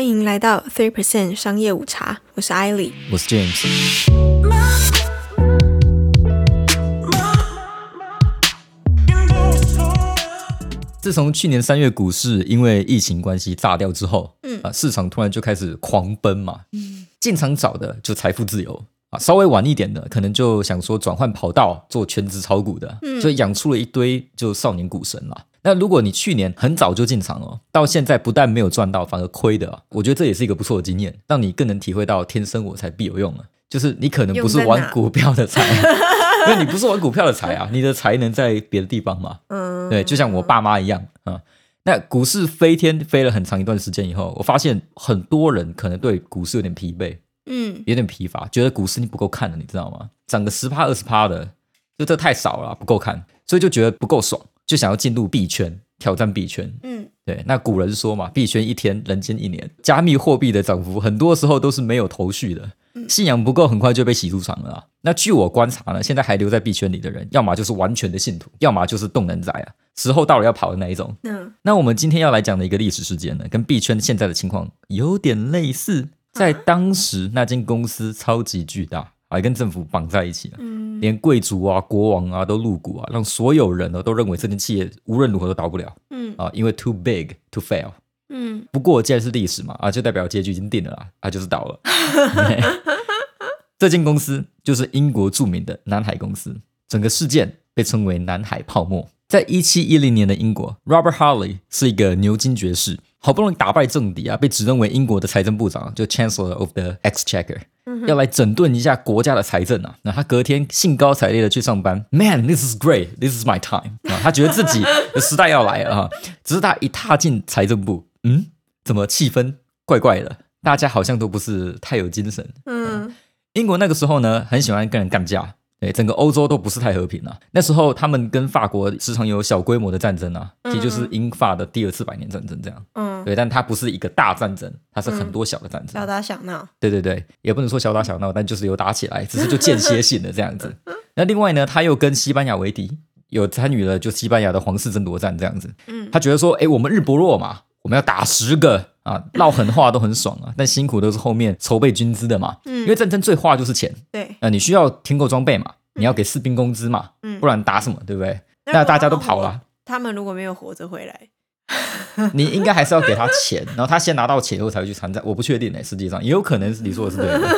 欢迎来到 Three Percent 商业午茶，我是艾莉。我是 James。自从去年三月股市因为疫情关系炸掉之后，嗯啊，市场突然就开始狂奔嘛，嗯，进场早的就财富自由啊，稍微晚一点的可能就想说转换跑道做全职炒股的，嗯，就养出了一堆就少年股神了。那如果你去年很早就进场哦，到现在不但没有赚到，反而亏的，我觉得这也是一个不错的经验，让你更能体会到天生我材必有用啊。就是你可能不是玩股票的才，因为你不是玩股票的才啊，你的才能在别的地方嘛。嗯，对，就像我爸妈一样啊。那股市飞天飞了很长一段时间以后，我发现很多人可能对股市有点疲惫，嗯，有点疲乏，觉得股市你不够看了，你知道吗？涨个十趴二十趴的，就这太少了，不够看，所以就觉得不够爽，就想要进入币圈挑战币圈。嗯，对，那古人说嘛，币圈一天，人间一年。加密货币的涨幅很多时候都是没有头绪的。信仰不够，很快就被洗出场了。啊那据我观察呢，现在还留在币圈里的人，要么就是完全的信徒，要么就是动能仔啊，时候到了要跑的那一种。嗯，那我们今天要来讲的一个历史事件呢，跟币圈现在的情况有点类似。在当时，那间公司超级巨大，还跟政府绑在一起了，嗯，连贵族啊、国王啊都入股啊，让所有人呢都认为这间企业无论如何都倒不了。嗯，啊，因为 too big to fail。嗯，不过既然是历史嘛，啊，就代表结局已经定了啦，啊，就是倒了。这间公司就是英国著名的南海公司，整个事件被称为南海泡沫。在一七一零年的英国，Robert Harley 是一个牛津爵士，好不容易打败政敌啊，被指认为英国的财政部长，就 Chancellor of the Exchequer，要来整顿一下国家的财政啊。那他隔天兴高采烈的去上班，Man，this is great，this is my time 啊，他觉得自己的时代要来了啊。只是他一踏进财政部。嗯，怎么气氛怪怪的？大家好像都不是太有精神。嗯，英国那个时候呢，很喜欢跟人干架。对，整个欧洲都不是太和平啊。那时候他们跟法国时常有小规模的战争啊，也就是英法的第二次百年战争这样。嗯，对，但它不是一个大战争，它是很多小的战争，小打小闹。对对对，也不能说小打小闹，但就是有打起来，只是就间歇性的这样子。那另外呢，他又跟西班牙为敌，有参与了就西班牙的皇室争夺战这样子。嗯，他觉得说，哎，我们日不落嘛。我们要打十个啊，唠狠话都很爽啊，但辛苦都是后面筹备军资的嘛。嗯，因为战争最花就是钱。对，啊，你需要添购装备嘛，你要给士兵工资嘛，嗯，不然打什么，对不对？那大家都跑了，他们如果没有活着回来 你应该还是要给他钱，然后他先拿到钱后才会去参战。我不确定呢，实际上也有可能是你说的是对的。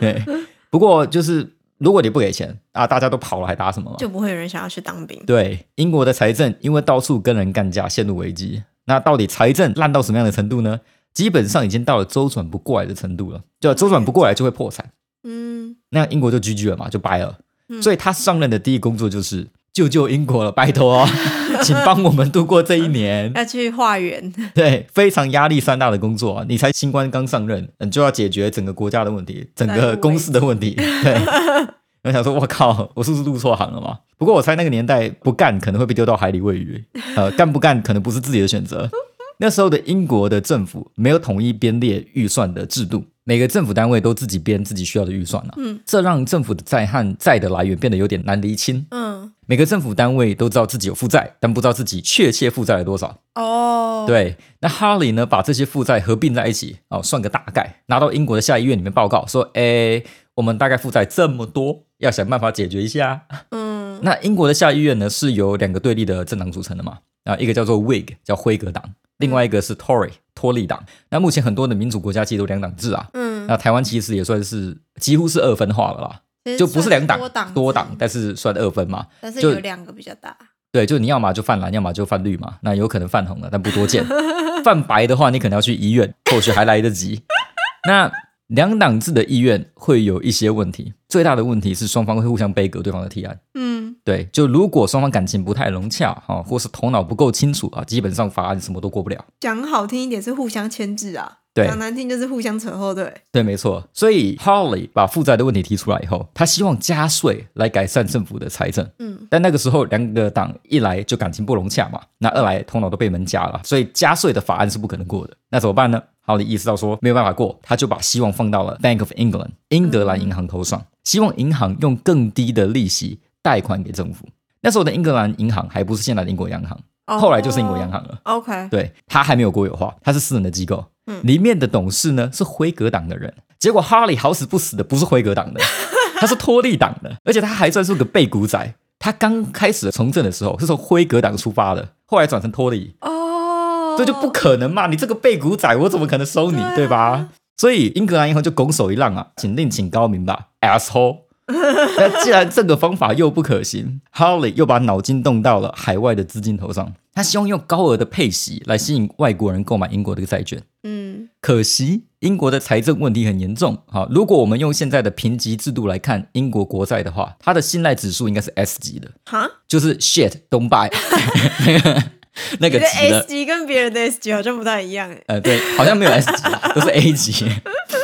对，不过就是如果你不给钱啊，大家都跑了，还打什么？就不会有人想要去当兵。对，英国的财政因为到处跟人干架，陷入危机。那到底财政烂到什么样的程度呢？基本上已经到了周转不过来的程度了，就周转不过来就会破产。嗯，那英国就 GG 了嘛，就掰了。所以他上任的第一工作就是救救英国了，拜托，请帮我们度过这一年。要去化缘，对，非常压力山大的工作啊！你才新官刚上任，你就要解决整个国家的问题，整个公司的问题。对，我想说，我靠，我是不是入错行了嘛？不过我猜那个年代不干可能会被丢到海里喂鱼，呃，干不干可能不是自己的选择。那时候的英国的政府没有统一编列预算的制度，每个政府单位都自己编自己需要的预算了。嗯，这让政府的债和债的来源变得有点难厘清。嗯，每个政府单位都知道自己有负债，但不知道自己确切负债了多少。哦，对，那哈里呢，把这些负债合并在一起，哦，算个大概，拿到英国的下议院里面报告说，哎，我们大概负债这么多，要想办法解决一下。嗯。那英国的下议院呢，是由两个对立的政党组成的嘛？啊，一个叫做 Whig，叫辉格党；另外一个是 Tory，托利党。那目前很多的民主国家其实都两党制啊。嗯。那台湾其实也算是几乎是二分化了啦，就不是两党多党，但是算二分嘛。但是有两个比较大。对，就你要么就泛蓝，要么就泛绿嘛。那有可能泛红了，但不多见。泛白的话，你可能要去医院，或许还来得及。那两党制的意愿会有一些问题，最大的问题是双方会互相背革对方的提案。嗯，对，就如果双方感情不太融洽哈，或是头脑不够清楚啊，基本上法案什么都过不了。讲好听一点是互相牵制啊，对，讲难听就是互相扯后腿。对，没错。所以 Harley 把负债的问题提出来以后，他希望加税来改善政府的财政。嗯，但那个时候两个党一来就感情不融洽嘛，那二来头脑都被门夹了，所以加税的法案是不可能过的。那怎么办呢？好的，意识到说没有办法过，他就把希望放到了 Bank of England 英格兰银行头上，希望银行用更低的利息贷款给政府。那时候的英格兰银行还不是现在的英国央行，后来就是英国央行了。OK，对，它还没有国有化，它是私人的机构。嗯，里面的董事呢是辉格党的人。结果哈里好死不死的不是辉格党的，他是托利党的，而且他还算是个背骨仔。他刚开始从政的时候是从辉格党出发的，后来转成托利。哦，这就不可能嘛！你这个背骨仔，我怎么可能收你，对吧？所以英格兰银行就拱手一让啊，请另请高明吧，asshole。那既然这个方法又不可行，h o l l y 又把脑筋动到了海外的资金头上。他希望用高额的配息来吸引外国人购买英国的债券。嗯，可惜英国的财政问题很严重。好，如果我们用现在的评级制度来看英国国债的话，它的信赖指数应该是 S 级的。哈，就是 shit，don't buy。那个那个级的 S 级跟别人的 S 级好像不太一样。呃，对，好像没有 S 级，都是 A 级。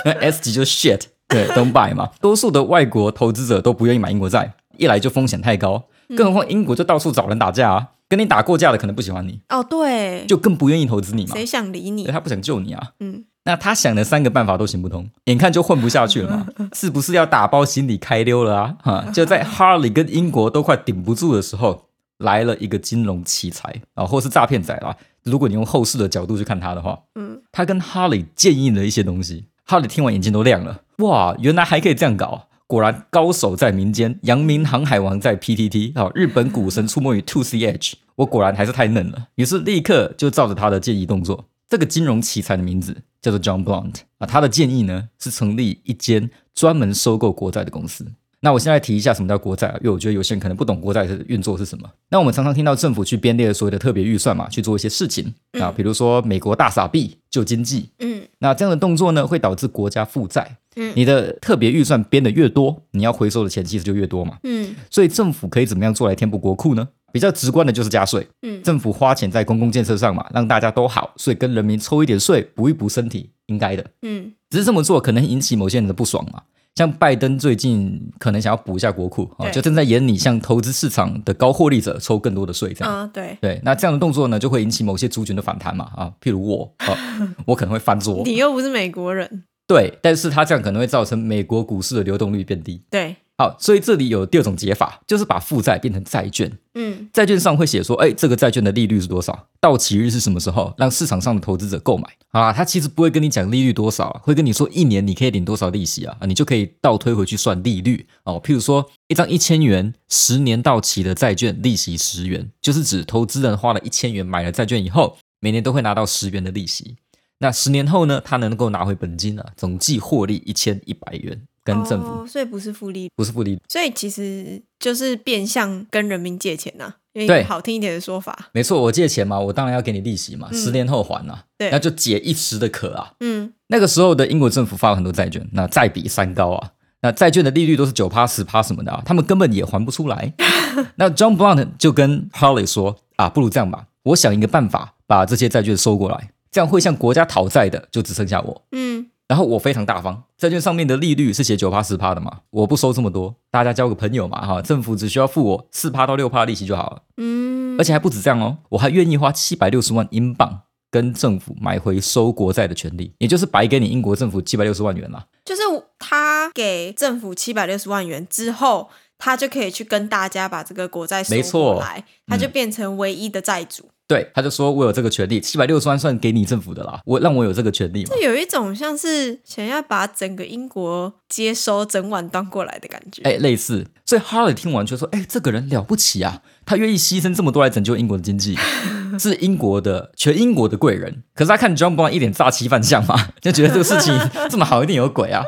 那 S 级就是 shit，对，don't buy 嘛。多数的外国投资者都不愿意买英国债，一来就风险太高，更何况英国就到处找人打架啊。跟你打过架的可能不喜欢你哦，对，就更不愿意投资你嘛。谁想理你？他不想救你啊。嗯，那他想的三个办法都行不通，眼看就混不下去了嘛，是不是要打包行李开溜了啊？哈，就在哈里跟英国都快顶不住的时候，来了一个金融奇才啊，或是诈骗仔啦。如果你用后世的角度去看他的话，嗯，他跟哈里建议了一些东西，哈里听完眼睛都亮了，哇，原来还可以这样搞。果然高手在民间，阳明航海王在 PTT，啊，日本股神出没于 Two CH，我果然还是太嫩了，于是立刻就照着他的建议动作。这个金融奇才的名字叫做 John Blunt 啊，他的建议呢是成立一间专门收购国债的公司。那我现在提一下什么叫国债，因为我觉得有些人可能不懂国债的运作是什么。那我们常常听到政府去编列所谓的特别预算嘛，去做一些事情啊，比如说美国大傻币救经济，嗯，那这样的动作呢会导致国家负债。嗯，你的特别预算编的越多，你要回收的钱其实就越多嘛。嗯，所以政府可以怎么样做来填补国库呢？比较直观的就是加税。嗯，政府花钱在公共建设上嘛，让大家都好，所以跟人民抽一点税，补一补身体，应该的。嗯，只是这么做可能引起某些人的不爽嘛。像拜登最近可能想要补一下国库啊，就正在演你向投资市场的高获利者抽更多的税这样。啊，对对，那这样的动作呢，就会引起某些族群的反弹嘛。啊，譬如我啊，我可能会翻桌。你又不是美国人。对，但是他这样可能会造成美国股市的流动率变低。对，好，所以这里有第二种解法，就是把负债变成债券。嗯，债券上会写说，哎，这个债券的利率是多少？到期日是什么时候？让市场上的投资者购买。啊，他其实不会跟你讲利率多少，会跟你说一年你可以领多少利息啊，啊，你就可以倒推回去算利率。哦，譬如说一张一千元十年到期的债券，利息十元，就是指投资人花了一千元买了债券以后，每年都会拿到十元的利息。那十年后呢？他能够拿回本金啊，总计获利一千一百元，跟政府，所以不是复利，不是复利，所以其实就是变相跟人民借钱呐。对，好听一点的说法，没错，我借钱嘛，我当然要给你利息嘛，十年后还呐，对，那就解一时的渴啊。嗯，那个时候的英国政府发了很多债券，那债比三高啊，那债券的利率都是九趴十趴什么的啊，他们根本也还不出来。那 John Blunt 就跟 Harley 说啊，不如这样吧，我想一个办法把这些债券收过来。这样会向国家讨债的就只剩下我，嗯，然后我非常大方，债券上面的利率是写九趴十趴的嘛，我不收这么多，大家交个朋友嘛，哈，政府只需要付我四趴到六趴利息就好了，嗯，而且还不止这样哦，我还愿意花七百六十万英镑跟政府买回收国债的权利，也就是白给你英国政府七百六十万元啦，就是他给政府七百六十万元之后，他就可以去跟大家把这个国债收回来，他就变成唯一的债主。对，他就说我有这个权利，七百六十万算给你政府的啦，我让我有这个权利嘛。这有一种像是想要把整个英国接收整碗端过来的感觉，哎，类似。所以哈里听完就说：“哎，这个人了不起啊，他愿意牺牲这么多来拯救英国的经济，是英国的全英国的贵人。”可是他看 John Brown 一脸诈欺犯相嘛，就觉得这个事情 这么好，一定有鬼啊。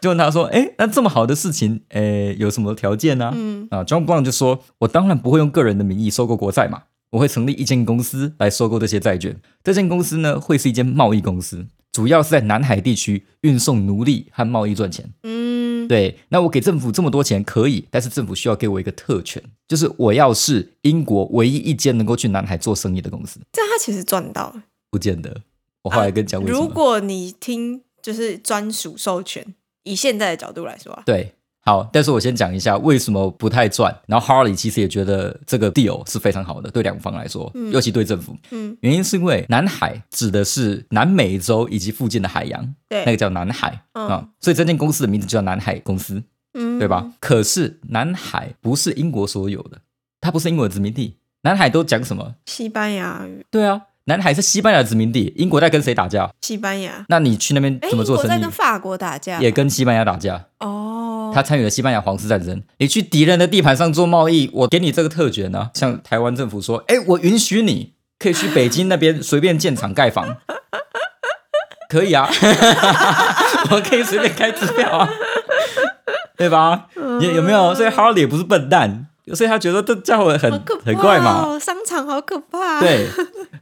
就问他说：“哎，那这么好的事情，哎，有什么条件呢？”嗯啊，John Brown 就说：“我当然不会用个人的名义收购国债嘛。”我会成立一间公司来收购这些债券。这间公司呢，会是一间贸易公司，主要是在南海地区运送奴隶和贸易赚钱。嗯，对。那我给政府这么多钱可以，但是政府需要给我一个特权，就是我要是英国唯一一间能够去南海做生意的公司。这样他其实赚到了？不见得。我后来跟讲，如果你听就是专属授权，以现在的角度来说啊，对。好，但是我先讲一下为什么不太赚。然后 Harley 其实也觉得这个 deal 是非常好的，对两方来说，尤其对政府。嗯，原因是因为南海指的是南美洲以及附近的海洋，对，那个叫南海啊，所以这间公司的名字就叫南海公司，嗯，对吧？可是南海不是英国所有的，它不是英国的殖民地，南海都讲什么？西班牙语。对啊，南海是西班牙殖民地，英国在跟谁打架？西班牙。那你去那边怎么做生意？在跟法国打架，也跟西班牙打架。哦，他参与了西班牙皇室战争。你去敌人的地盘上做贸易，我给你这个特权呢。像台湾政府说，哎，我允许你可以去北京那边随便建厂盖房，可以啊，我可以随便开支票啊，对吧？有有没有？所以 Harley 也不是笨蛋。所以他觉得这家伙很很怪嘛，商场好可怕。对，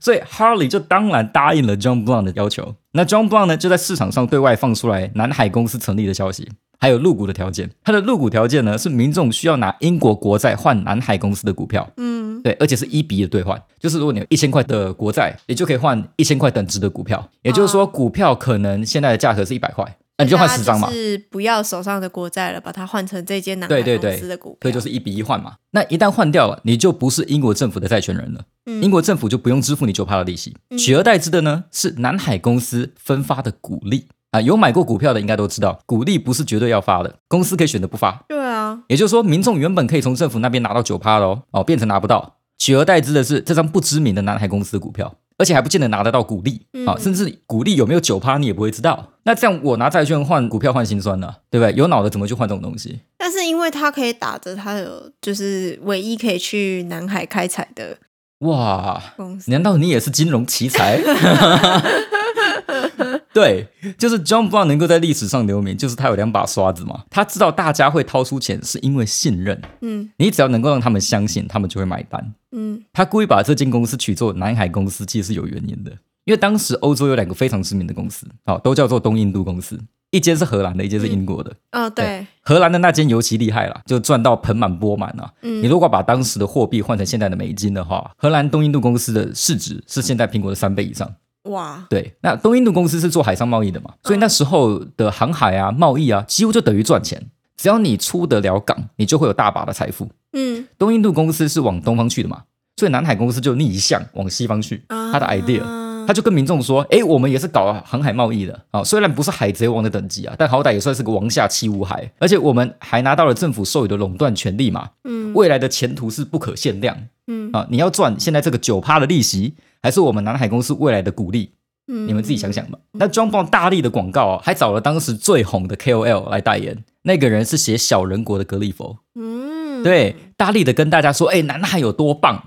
所以 Harley 就当然答应了 John Brown 的要求。那 John Brown 呢，就在市场上对外放出来南海公司成立的消息，还有入股的条件。它的入股条件呢，是民众需要拿英国国债换南海公司的股票。嗯，对，而且是一比一的兑换，就是如果你有一千块的国债，你就可以换一千块等值的股票。也就是说，股票可能现在的价格是一百块。那你就换十张嘛，是不要手上的国债了，把它换成这间南海公司的股票，所以就是一比一换嘛。那一旦换掉了，你就不是英国政府的债权人了，英国政府就不用支付你九趴的利息，取而代之的呢是南海公司分发的股利啊。有买过股票的应该都知道，股利不是绝对要发的，公司可以选择不发。对啊，也就是说，民众原本可以从政府那边拿到九趴的哦，哦，变成拿不到，取而代之的是这张不知名的南海公司的股票。而且还不见得拿得到股利啊，甚至股利有没有九趴你也不会知道。那这样我拿债券换股票换心酸呢，对不对？有脑的怎么去换这种东西？但是因为他可以打着他有就是唯一可以去南海开采的哇，难道你也是金融奇才？对，就是 John Brown 能够在历史上留名，就是他有两把刷子嘛。他知道大家会掏出钱，是因为信任。嗯，你只要能够让他们相信，他们就会买单。嗯，他故意把这间公司取作南海公司，其实是有原因的。因为当时欧洲有两个非常知名的公司，好，都叫做东印度公司，一间是荷兰的，一间是英国的。哦，对，荷兰的那间尤其厉害了，就赚到盆满钵满啊。嗯，你如果把当时的货币换成现在的美金的话，荷兰东印度公司的市值是现在苹果的三倍以上。哇，对，那东印度公司是做海上贸易的嘛，所以那时候的航海啊、贸易啊，几乎就等于赚钱。只要你出得了港，你就会有大把的财富。嗯，东印度公司是往东方去的嘛，所以南海公司就逆向往西方去。他的 idea，他就跟民众说：“哎，我们也是搞航海贸易的啊，虽然不是海贼王的等级啊，但好歹也算是个王下七武海，而且我们还拿到了政府授予的垄断权利嘛。嗯，未来的前途是不可限量。嗯啊，你要赚现在这个九趴的利息。”还是我们南海公司未来的鼓励，你们自己想想吧。那装棒大力的广告啊，还找了当时最红的 KOL 来代言。那个人是写《小人国》的格利佛，嗯，对，大力的跟大家说：“哎，南海有多棒，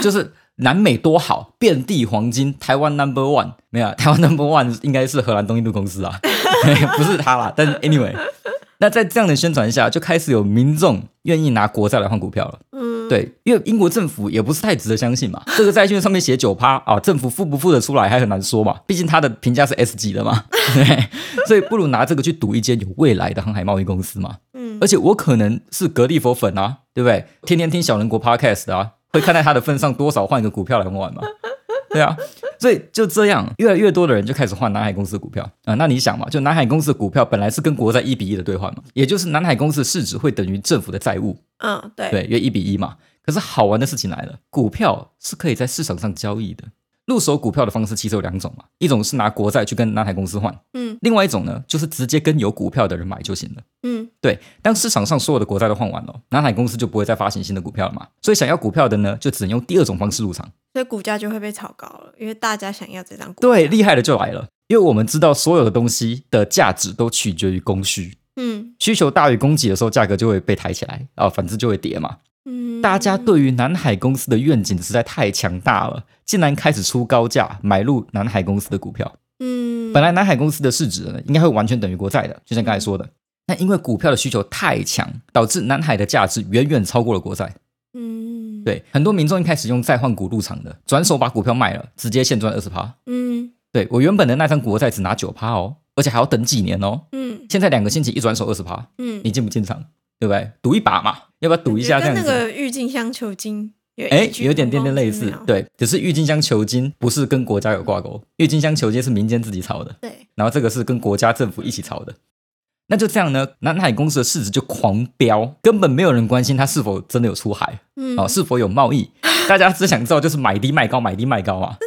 就是南美多好，遍地黄金，台湾 Number One。”没有，台湾 Number One 应该是荷兰东印度公司啊，不是他啦。但是 Anyway，那在这样的宣传下，就开始有民众愿意拿国债来换股票了。嗯对，因为英国政府也不是太值得相信嘛。这个债券上面写九趴啊，政府付不付得出来还很难说嘛。毕竟它的评价是 S 级的嘛，对，所以不如拿这个去赌一间有未来的航海贸易公司嘛。嗯，而且我可能是格力佛粉啊，对不对？天天听小人国 Podcast 啊，会看在他的份上，多少换一个股票来玩嘛。对啊，所以就这样，越来越多的人就开始换南海公司的股票啊。那你想嘛，就南海公司的股票本来是跟国债一比一的兑换嘛，也就是南海公司的市值会等于政府的债务。嗯，对，对，约一比一嘛。可是好玩的事情来了，股票是可以在市场上交易的。入手股票的方式其实有两种嘛，一种是拿国债去跟南海公司换，嗯，另外一种呢就是直接跟有股票的人买就行了，嗯，对。当市场上所有的国债都换完了，南海公司就不会再发行新的股票了嘛，所以想要股票的呢，就只能用第二种方式入场，所以股价就会被炒高了，因为大家想要这张股票。对，厉害的就来了，因为我们知道所有的东西的价值都取决于供需，嗯，需求大于供给的时候，价格就会被抬起来，啊，反之就会跌嘛。大家对于南海公司的愿景实在太强大了，竟然开始出高价买入南海公司的股票。嗯，本来南海公司的市值呢，应该会完全等于国债的，就像刚才说的。那因为股票的需求太强，导致南海的价值远远超过了国债。嗯，对，很多民众一开始用再换股入场的，转手把股票卖了，直接现赚二十趴。嗯，对我原本的那张国债只拿九趴哦，而且还要等几年哦。嗯，现在两个星期一转手二十趴。嗯，你进不进场？对不对？赌一把嘛，要不要赌一下这样子？跟那个郁金香球金，哎，有点点点类似。对，只是郁金香球金不是跟国家有挂钩，郁金香球金是民间自己炒的。对，然后这个是跟国家政府一起炒的。那就这样呢，南海公司的市值就狂飙，根本没有人关心它是否真的有出海，嗯，哦，是否有贸易，大家只想知道就是买低卖高，买低卖高啊。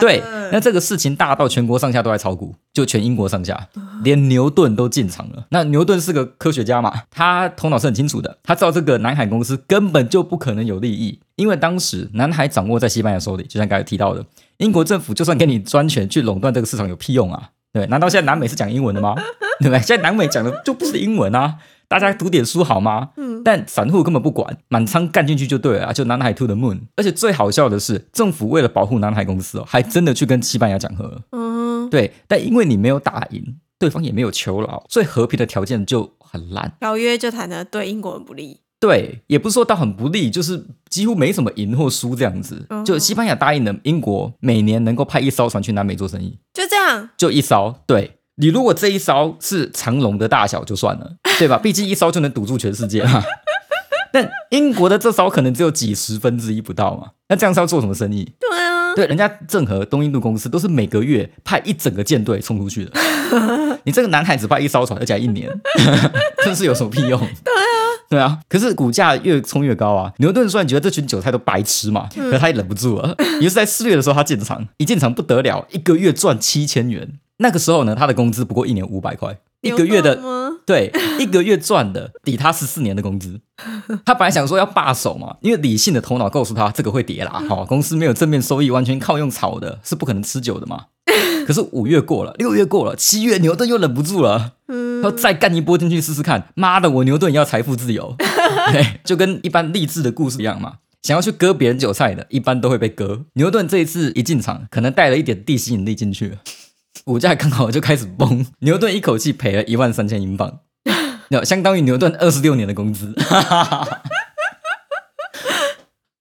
对，那这个事情大到全国上下都在炒股，就全英国上下，连牛顿都进场了。那牛顿是个科学家嘛，他头脑是很清楚的，他知道这个南海公司根本就不可能有利益，因为当时南海掌握在西班牙手里，就像刚才提到的，英国政府就算给你专权去垄断这个市场，有屁用啊？对，难道现在南美是讲英文的吗？对不对？现在南美讲的就不是英文啊。大家读点书好吗？嗯，但散户根本不管，满仓干进去就对了，就南海 to the moon。而且最好笑的是，政府为了保护南海公司哦，还真的去跟西班牙讲和。嗯，对，但因为你没有打赢，对方也没有求饶，所以和平的条件就很烂，条约就谈的对英国很不利。对，也不是说到很不利，就是几乎没什么赢或输这样子。就西班牙答应了英国每年能够派一艘船去南美做生意，就这样，就一艘。对。你如果这一艘是长龙的大小就算了，对吧？毕竟一艘就能堵住全世界嘛。但英国的这艘可能只有几十分之一不到嘛。那这样是要做什么生意？对啊，对，人家郑和东印度公司都是每个月派一整个舰队冲出去的。你这个南海只派一艘船，而且一年，这是有什么屁用？对啊，对啊。可是股价越冲越高啊。牛顿虽然觉得这群韭菜都白痴嘛，可他也忍不住了。于是，在四月的时候，他进场，一进场不得了，一个月赚七千元。那个时候呢，他的工资不过一年五百块，一个月的对，一个月赚的抵他十四年的工资。他本来想说要罢手嘛，因为理性的头脑告诉他这个会跌啦，哈，公司没有正面收益，完全靠用炒的，是不可能持久的嘛。可是五月过了，六月过了，七月牛顿又忍不住了，他再干一波进去试试看。妈的，我牛顿要财富自由，对，就跟一般励志的故事一样嘛。想要去割别人韭菜的，一般都会被割。牛顿这一次一进场，可能带了一点地吸引力进去。股价刚好就开始崩，牛顿一口气赔了一万三千英镑，那相当于牛顿二十六年的工资。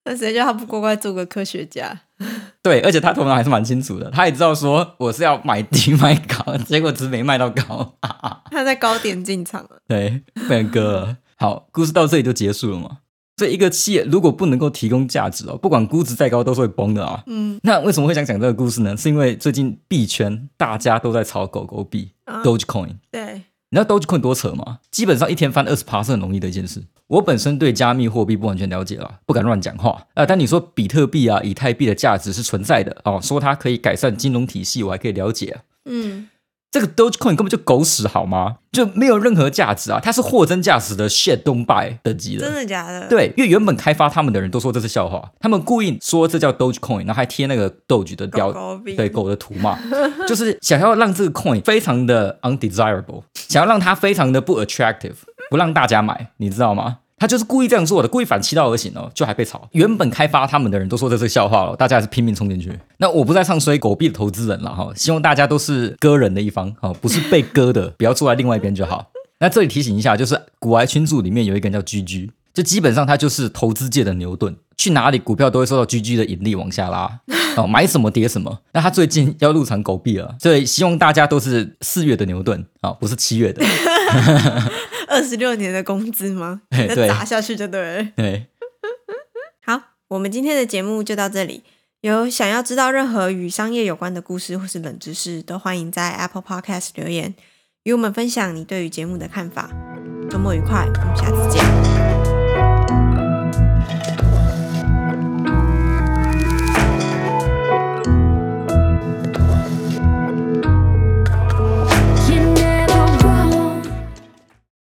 那谁叫他不乖乖做个科学家？对，而且他头脑还是蛮清楚的，他也知道说我是要买低卖高，结果只没卖到高。他在高点进场了，对，被人割了。好，故事到这里就结束了嘛。这一个企业如果不能够提供价值哦，不管估值再高都是会崩的啊。嗯，那为什么会想讲这个故事呢？是因为最近币圈大家都在炒狗狗币，Dogecoin。对，你知道 Dogecoin 多扯吗？基本上一天翻二十趴是很容易的一件事。我本身对加密货币不完全了解了，不敢乱讲话啊。但你说比特币啊、以太币的价值是存在的哦，说它可以改善金融体系，我还可以了解。嗯。这个 Dogecoin 根本就狗屎好吗？就没有任何价值啊！它是货真价实的 shit buy 等级的，真的假的？对，因为原本开发他们的人都说这是笑话，他们故意说这叫 Dogecoin，然后还贴那个 Doge 的标对狗的图嘛，就是想要让这个 coin 非常的 undesirable，想要让它非常的不 attractive，不让大家买，你知道吗？他就是故意这样做的，故意反其道而行哦，就还被炒。原本开发他们的人都说这是笑话了，大家还是拼命冲进去。那我不再唱衰狗币的投资人了哈，希望大家都是割人的一方哈，不是被割的，不要坐在另外一边就好。那这里提醒一下，就是股癌群组里面有一个人叫居居就基本上他就是投资界的牛顿，去哪里股票都会受到 GG 的引力往下拉 哦，买什么跌什么。那他最近要入场狗币了，所以希望大家都是四月的牛顿啊，不是七月的。二十六年的工资吗？再砸下去就对了。对，好，我们今天的节目就到这里。有想要知道任何与商业有关的故事或是冷知识，都欢迎在 Apple Podcast 留言，与我们分享你对于节目的看法。周末愉快，我们下次见。